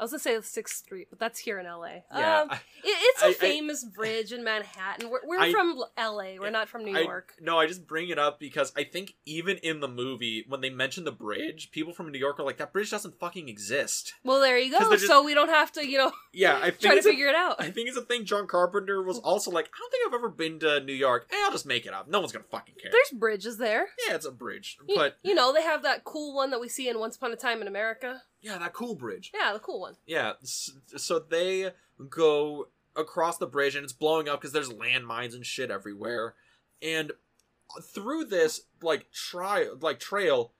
I was gonna say the Sixth Street, but that's here in LA. yeah. Um, I- it, it's a I- I- famous bridge in Manhattan. We're, we're I- from LA. We're not from New I- York. no, I just bring it up because I think even in the movie when they mention the bridge, people from New York are like that bridge doesn't fucking exist. Well, there you go. just- So we don't have to, you know, Yeah, I think try to it's a- figure it out. I think it's a thing John Carpenter was also like, I don't think I've ever been to New York. Hey, I'll just make it up. No one's gonna fucking care. There's bridges there. yeah, it's a bridge. You, But you know, they have that cool one that we see in Once Upon a Time in America. Yeah, that cool bridge. Yeah, the cool one. Yeah, so they go across the bridge and it's blowing up because there's landmines and shit everywhere. And through this like tri- like trail,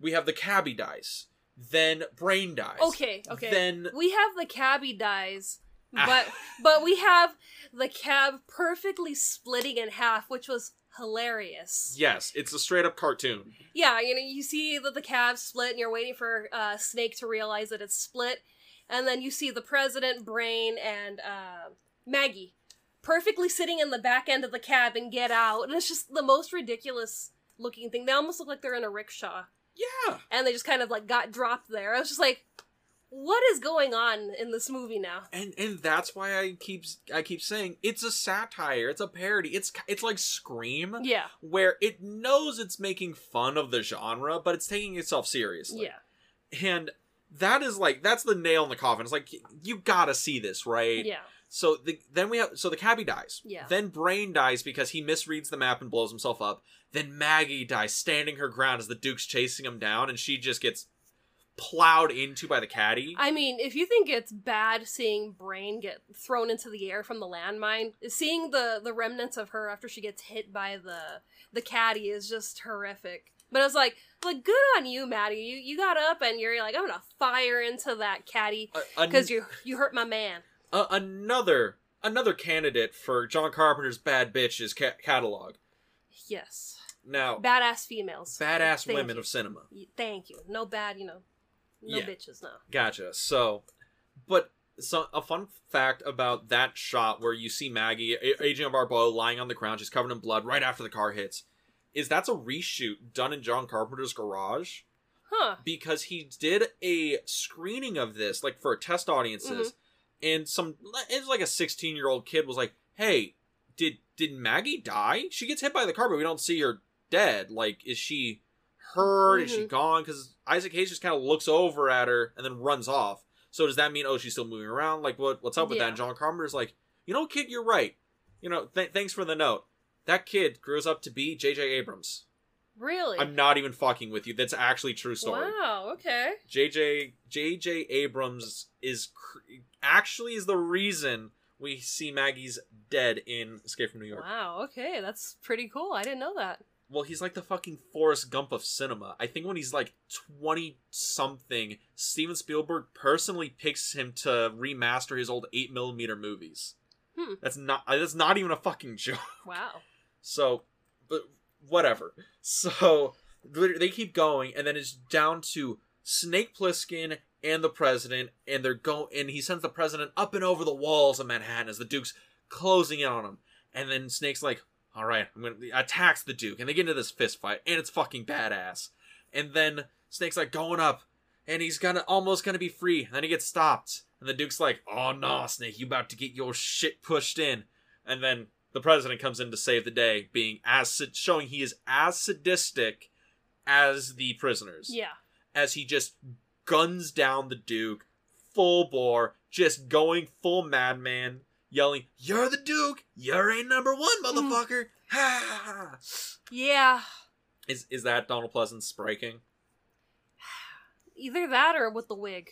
we have the cabbie dies. Then Brain dies. Okay, okay. Then we have the cabbie dies, Ah. but but we have the cab perfectly splitting in half, which was hilarious. yes, it's a straight up cartoon. Yeah, you know, you see that the cab split, and you're waiting for uh, Snake to realize that it's split, and then you see the president, Brain, and uh, Maggie perfectly sitting in the back end of the cab and get out, and it's just the most ridiculous looking thing. They almost look like they're in a rickshaw, Yeah. and they just kind of like got dropped there. I was just like, what is going on in this movie now? and and that's why I keep I keep saying it's a satire, it's a parody. It's it's like Scream, Yeah, where it knows it's making fun of the genre, but it's taking itself seriously. yeah, and that is like that's the nail in the coffin. It's like you gotta see this, right? yeah. So the, then we have so the cabbie dies. Yeah. Then Brain dies because he misreads the map and blows himself up. Then Maggie dies, standing her ground as the Duke's chasing him down, and she just gets plowed into by the caddy. I mean, if you think it's bad seeing Brain get thrown into the air from the landmine, seeing the the remnants of her after she gets hit by the the caddy is just horrific. But I was like, like good on you, Maggie. You you got up and you're like, I'm gonna fire into that caddy an- because you you hurt my man. a- another another candidate for John Carpenter's bad bitches ca- catalog. Yes, Now, badass females. badass Thank women you. of cinema. Thank you. No bad, you know, no Yeah. bitches. No. Gotcha. So, but so a fun fact about that shot where you see Maggie, A- Adrienne Barbeau, lying on the ground, she's covered in blood right after the car hits, is that's a reshoot done in John Carpenter's garage Huh. because he did a screening of this, like for test audiences, mm-hmm. and some it was like a 16 year old kid was like, "Hey, did did Maggie die? She gets hit by the car, but we don't see her dead. Like, is she hurt? Is she Mhm. gone? Because Isaac Hayes just kind of looks over at her and then runs off. So does that mean oh she's still moving around? Like what what's up with that? And John Carpenter's like, you know, kid, you're right. You know, th- thanks for the note. That kid grows up to be J.J. Abrams. Really? I'm not even fucking with you. That's actually a true story. Wow. Okay. JJ JJ Abrams is cr- actually is the reason we see Maggie's dead in Escape from New York. Wow. Okay, that's pretty cool. I didn't know that. Well, he's like the fucking Forrest Gump of cinema. I think when he's like 20 something, Steven Spielberg personally picks him to remaster his old 8 millimeter movies. Hmm. That's not uh, that's not even a fucking joke. Wow. So, but whatever. So they keep going, and then it's down to Snake Plissken and the president, and they're go and he sends the president up and over the walls of Manhattan as the Duke's closing in on him. And then Snake's like, "All right, I'm gonna attacks the Duke," and they get into this fist fight, and it's fucking badass. And then Snake's like going up, and he's gonna almost gonna be free. And then he gets stopped, and the Duke's like, "Oh no, Snake, you about to get your shit pushed in." And then the president comes in to save the day, being as showing he is as sadistic as the prisoners, Yeah. as he just guns down the Duke, full bore, just going full madman, yelling, "You're the Duke! You're a number one, motherfucker!" Ha! Yeah. Is is that Donald Pleasence breaking? Either that or with the wig.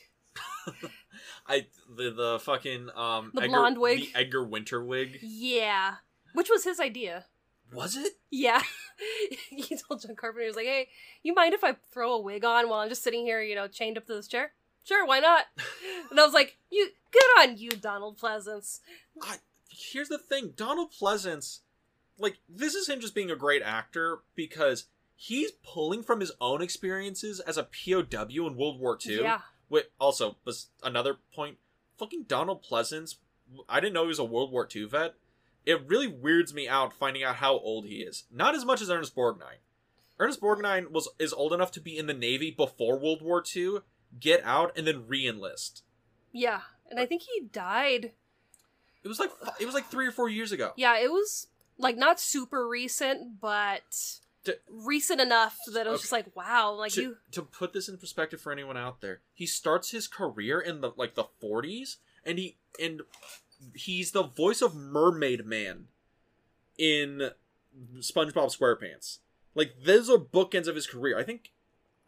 I the the fucking um The Edgar, blonde wig? the Edgar Winter wig Yeah. Which was his idea. was it? Yeah. he told John Carpenter, he was like, hey, you mind if I throw a wig on while I'm just sitting here, you know, chained up to this chair? Sure, why not? And I was like, you good on you, Donald Pleasence. I, here's the thing donald pleasence like this is him just being a great actor because he's pulling from his own experiences as a pow in world war ii Yeah. Wait, also was another point fucking donald pleasence i didn't know he was a world war ii vet it really weirds me out finding out how old he is not as much as ernest borgnine ernest borgnine was is old enough to be in the navy before world war ii get out and then re-enlist Yeah. And I think he died. it was like it was like three or four years ago Yeah, it was like not super recent, but D- recent enough that it was Okay. just like, wow, like to, you to put this in perspective for anyone out there he starts his career in the like the 40s and he and he's the voice of mermaid man in spongebob squarepants like those are bookends of his career i think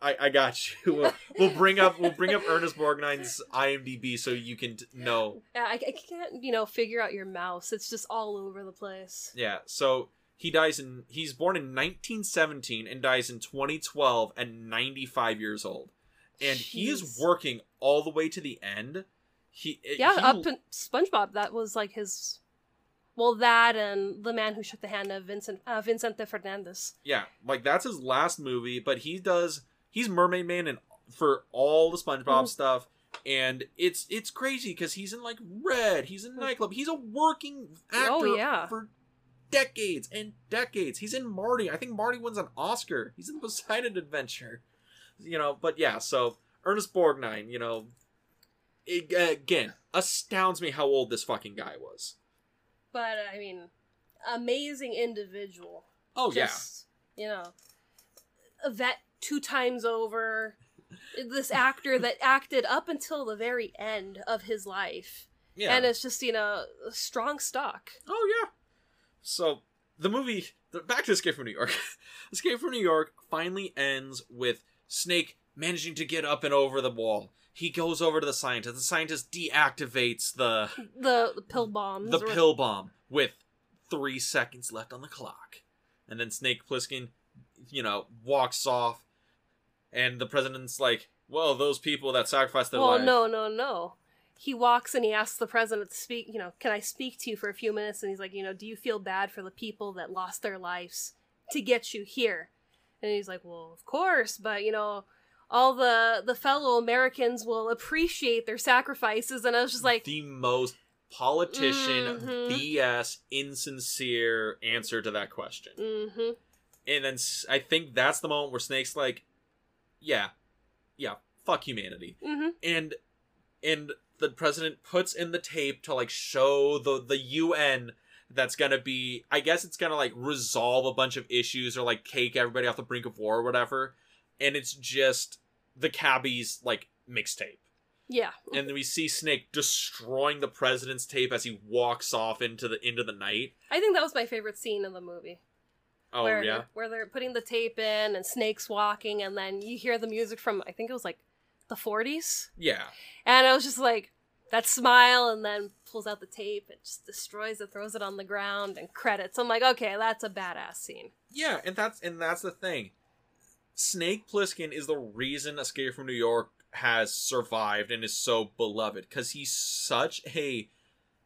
i i got you we'll, we'll bring up we'll bring up ernest borgnine's imdb so you can t- know Yeah, I, I can't, you know, figure out your mouse. It's just all over the place. yeah so he dies in he's born in 1917 and dies in 2012 at 95 years old and he is working all the way to the end. He Yeah, he- up in SpongeBob. That was like his. Well, that and the man who shook the hand of Vincent uh, Vincente Fernandez. yeah, like that's his last movie, but he does he's Mermaid Man and for all the SpongeBob Mhm. stuff, and it's it's crazy because he's in like Red, he's in Nightclub, he's a working actor Oh, yeah. for decades and decades. He's in Marty. I think Marty wins an Oscar. He's in Poseidon Adventure, you know. But yeah, so Ernest Borgnine, you know, it, again astounds me how old this fucking guy was. But I mean, amazing individual. Oh Just, You know, a vet two times over. This actor that acted up until the very end of his life. yeah. And it's just, you know, strong stock. Oh yeah. So the movie, the, back to Escape from New York. Escape from New York finally ends with Snake managing to get up and over the wall. He goes over to the scientist. The scientist deactivates the The, the pill bomb. the pill bomb with three seconds left on the clock, and then Snake Plissken, you know, walks off, and the president's like, "Well, those people that sacrificed their lives. Well, life." no, no, no. He walks and he asks the president to speak, you know, can I speak to you for a few minutes? And he's like, you know, do you feel bad for the people that lost their lives to get you here? And he's like, well, of course, but you know, all the the fellow Americans will appreciate their sacrifices. And I was just like, the most politician Mhm. BS insincere answer to that question. mm-hmm, And then I think that's the moment where Snake's like, "Yeah, yeah, fuck humanity," mm-hmm. and and the president puts in the tape to like show the the UN that's gonna be I guess it's gonna like resolve a bunch of issues or like take everybody off the brink of war or whatever, and it's just the cabbies like mixtape. Yeah. And then we see Snake destroying the president's tape as he walks off into the into the night. I think that was my favorite scene in the movie. Oh where, yeah. Where they're putting the tape in and Snake's walking and then you hear the music from I think it was like the 40s. Yeah. And I was just like, that smile, and then pulls out the tape and just destroys it, throws it on the ground, and credits. I'm like, okay, that's a badass scene. Yeah, and that's and that's the thing. Snake Plissken is the reason Escape from New York has survived and is so beloved because he's such a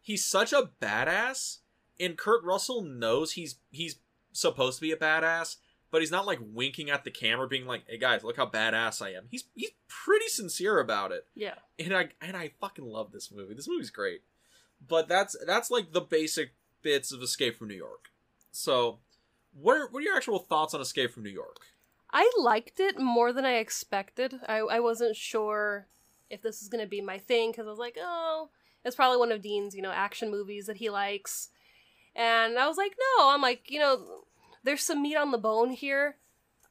he's such a badass, and Kurt Russell knows he's he's supposed to be a badass, but he's not like winking at the camera, being like, "Hey guys, look how badass I am." He's he's pretty sincere about it, Yeah. and I and I fucking love this movie. This movie's great, but that's that's like the basic bits of Escape from New York. So, what are, what are your actual thoughts on Escape from New York? I liked it more than I expected. I, I wasn't sure if this was going to be my thing because I was like, oh, it's probably one of Dean's, you know, action movies that he likes. And I was like, no, I'm like, you know, there's some meat on the bone here.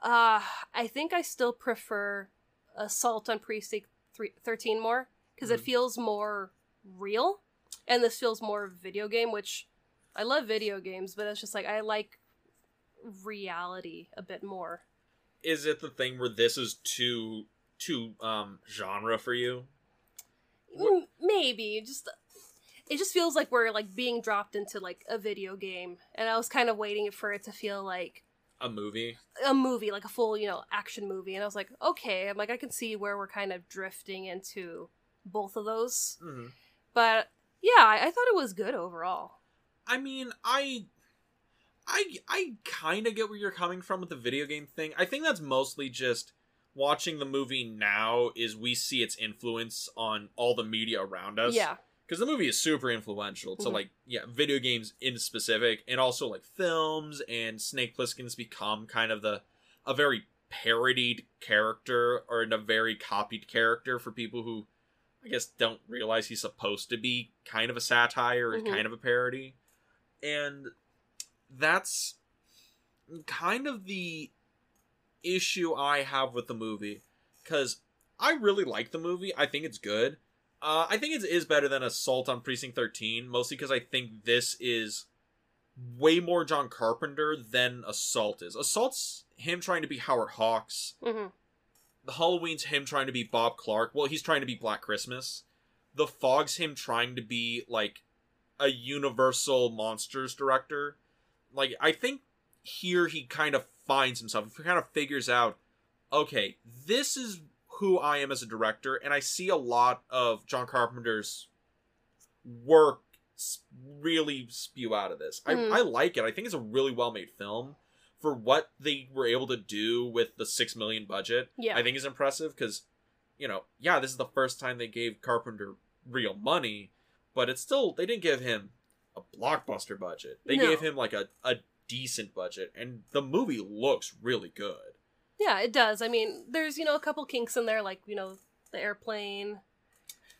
Uh, I think I still prefer Assault on Precinct three, 13 more because it Mhm. feels more real. And this feels more video game, which I love video games, but it's just like I like reality a bit more. Is it the thing where this is too too um genre for you? Maybe just it just feels like we're like being dropped into like a video game, and I was kind of waiting for it to feel like A movie? a movie, like a full you know action movie, and I was like, okay, I'm like I can see where we're kind of drifting into both of those, hmm but yeah, I, I thought it was good overall. I mean, I I I kind of get where you're coming from with the video game thing. I think that's mostly just watching the movie now is we see its influence on all the media around us. Yeah, because the movie is super influential to Mhm. like yeah video games in specific and also like films and snake plissken's become kind of the a very parodied character or in a very copied character for people who i guess don't realize he's supposed to be kind of a satire and Mhm. kind of a parody and that's kind of the issue i have with the movie because i really like the movie i think it's good uh, I think it is better than Assault on Precinct 13, mostly because I think this is way more John Carpenter than Assault is. Assault's him trying to be Howard Hawks. hmm The Halloween's him trying to be Bob Clark. Well, he's trying to be Black Christmas. The Fog's him trying to be like a Universal Monsters director. Like I think here he kind of finds himself. He kind of figures out, okay, this is who I am as a director, and I see a lot of John Carpenter's work really spew out of this. Mm. I, I like it. I think it's a really well made film for what they were able to do with the six million budget. Yeah. I think is impressive because, you know, yeah, this is the first time they gave Carpenter real money, but it's still they didn't give him a blockbuster budget. They No. gave him like a, a decent budget, and the movie looks really good. Yeah, it does. I mean, there's you know a couple kinks in there, like you know the airplane.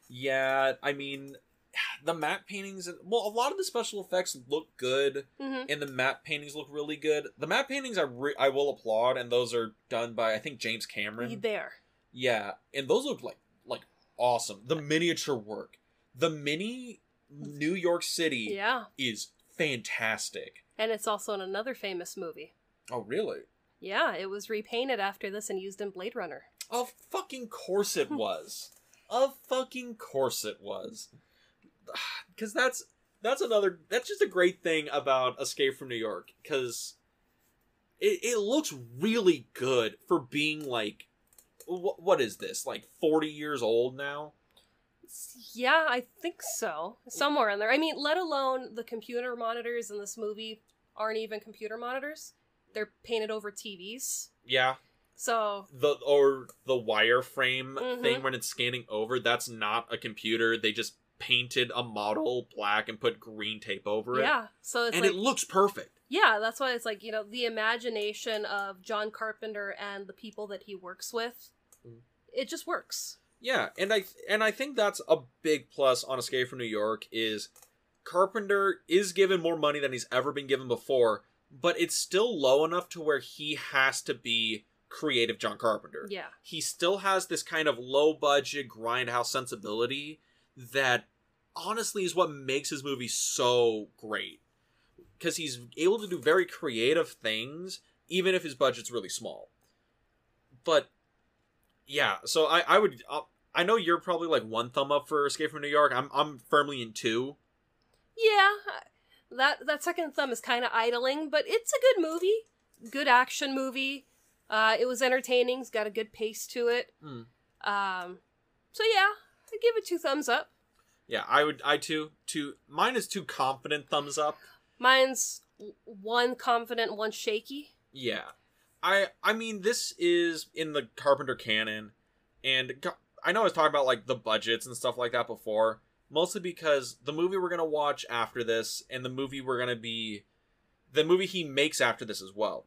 Yeah, I mean, the matte paintings. Well, a lot of the special effects look good, hmm and the matte paintings look really good. The matte paintings I re- I will applaud, and those are done by I think James Cameron. There. Yeah, and those look like like awesome. The miniature work, the mini New York City Yeah. is fantastic. And it's also in another famous movie. Oh, really? Yeah, it was repainted after this and used in Blade Runner. Of fucking course it was. of fucking course it was. Cuz that's that's another that's just a great thing about Escape from New York cuz it it looks really good for being like wh- what is this? Like 40 years old now? Yeah, I think so. Somewhere in there. I mean, let alone the computer monitors in this movie aren't even computer monitors. They're painted over TVs. Yeah. So, The or the wireframe Mhm. thing when it's scanning over, that's not a computer. They just painted a model black and put green tape over it. yeah. So it's and like it looks perfect. Yeah, that's why it's like, you know, the imagination of John Carpenter and the people that he works with. It just works. Yeah, and I and I think that's a big plus on Escape from New York is Carpenter is given more money than he's ever been given before, but it's still low enough to where he has to be creative John Carpenter. Yeah. He still has this kind of low budget grindhouse sensibility that honestly is what makes his movie so great. Cuz he's able to do very creative things even if his budget's really small. But yeah, so I I would uh, I know you're probably like one thumb up for Escape from New York. I'm I'm firmly in two. Yeah. That that second thumb is kind of idling, but it's a good movie. Good action movie. Uh it was entertaining. It's got a good pace to it. Mm. Um so yeah, I give it two thumbs up. Yeah, I would I too two mine is two confident thumbs up. Mine's one confident, one shaky. Yeah. I I mean this is in the Carpenter canon and I know I was talking about like the budgets and stuff like that before, mostly because the movie we're going to watch after this and the movie we're going to be the movie he makes after this as well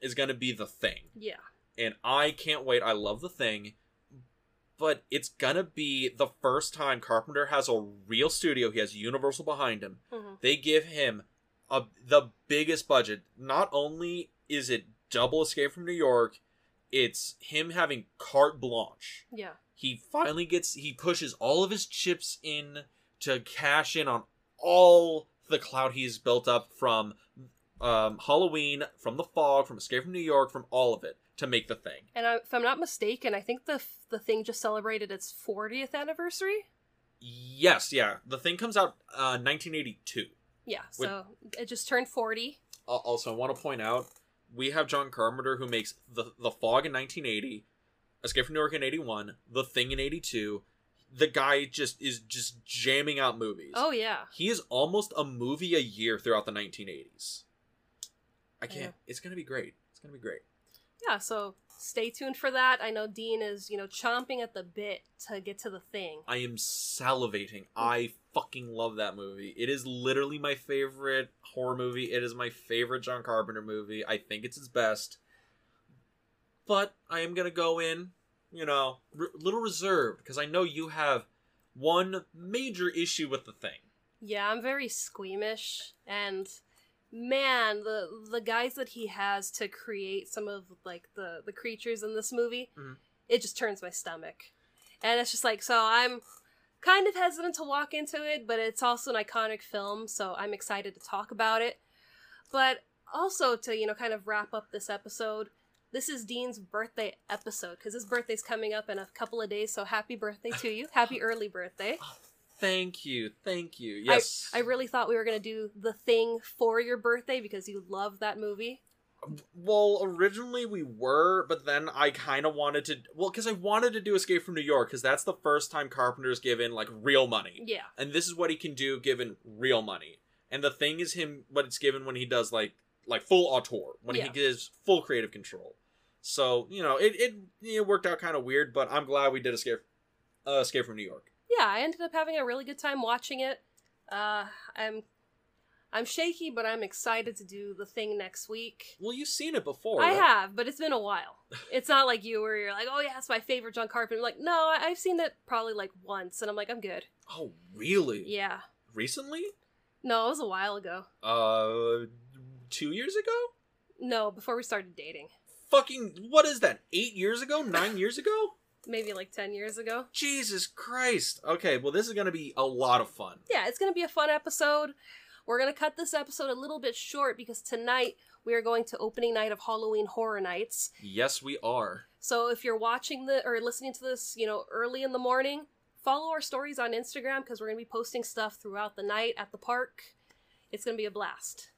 is going to be The Thing. Yeah. And I can't wait. I love The Thing. But it's going to be the first time Carpenter has a real studio. He has Universal behind him hmm they give him a the biggest budget. Not only is it double Escape from New York, it's him having carte blanche. Yeah. He finally gets he pushes all of his chips in to cash in on all the cloud he's built up from um, Halloween, from the fog, from Escape from New York, from all of it to make the thing. And I, if I'm not mistaken, I think the the thing just celebrated its 40th anniversary. Yes, yeah. The thing comes out uh, 1982. Yeah, With- so it just turned 40. Al- Also, I want to point out we have John Carpenter who makes the the Fog in 1980, Escape from New York in 81, The Thing in 82. The guy just is just jamming out movies. Oh yeah. He is almost a movie a year throughout the 1980s. I can't. Yeah. It's gonna be great. It's gonna be great. Yeah, so stay tuned for that. I know Dean is, you know, chomping at the bit to get to the thing. I am salivating. I fucking love that movie. It is literally my favorite horror movie. It is my favorite John Carpenter movie. I think it's his best. But I am gonna go in, you know, a little reserved because I know you have one major issue with the thing. Yeah, I'm very squeamish and man, the the guys that he has to create some of like the the creatures in this movie, Mhm. it just turns my stomach. And it's just like so I'm kind of hesitant to walk into it, but it's also an iconic film, so I'm excited to talk about it. But also to, you know, kind of wrap up this episode, this is Dean's birthday episode because his birthday's coming up in a couple of days, so happy birthday to you. Happy early birthday. Thank you, thank you. Yes, I really thought we were gonna do the thing for your birthday because you love that movie. Well, originally we were, but then I kind of wanted to. Well, because I wanted to do Escape from New York, because that's the first time Carpenter's given like real money. Yeah, and this is what he can do given real money. And the thing is him what it's given when he does like like full auteur, when he gives full creative control. So, you know, it it, it worked out kind of weird, but I'm glad we did Escape uh, Escape from New York. yeah. I ended up having a really good time watching it. Uh, I'm I'm shaky, but I'm excited to do the thing next week. Well, you've seen it before. I right? have, but it's been a while. It's not like you where you're like, oh yeah, it's my favorite John Carpenter. I'm like, no, I- I've seen it probably like once, and I'm like, I'm good. Oh, really? Yeah. Recently? No, it was a while ago. Uh, two years ago? No, before we started dating. Fucking, what is that? Eight years ago? Nine years ago? Maybe like 10 years ago. Jesus Christ. Okay, well, this is gonna be a lot of fun. Yeah, it's going to be a fun episode. We're going to cut this episode a little bit short because tonight we are going to opening night of Halloween Horror Nights. Yes, we are. So if you're watching the or listening to this, you know, early in the morning, follow our stories on Instagram because we're going to be posting stuff throughout the night at the park. It's going to be a blast.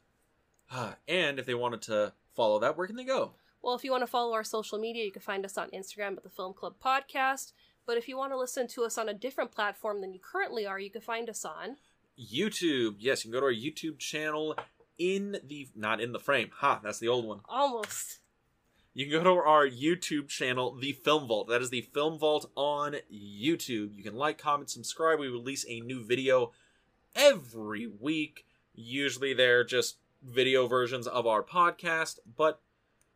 and if they wanted to follow that, where can they go? Well, if you want to follow our social media, you can find us on Instagram at the Film Club Podcast. But if you want to listen to us on a different platform than you currently are, you can find us on. YouTube. Yes, you can go to our YouTube channel in the not in the frame. Ha, that's the old one. Almost. You can go to our YouTube channel, The Film Vault. That is the Film Vault on YouTube. You can like, comment, subscribe. We release a new video every week. Usually they're just video versions of our podcast, but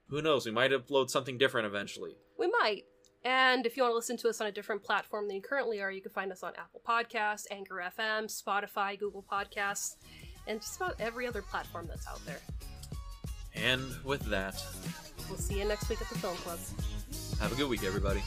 who knows? We might upload something different eventually. We might. And if you want to listen to us on a different platform than you currently are, you can find us on Apple Podcasts, Anchor FM, Spotify, Google Podcasts, and just about every other platform that's out there. And with that, We'll see you next week at the Film Club. have a good week, everybody.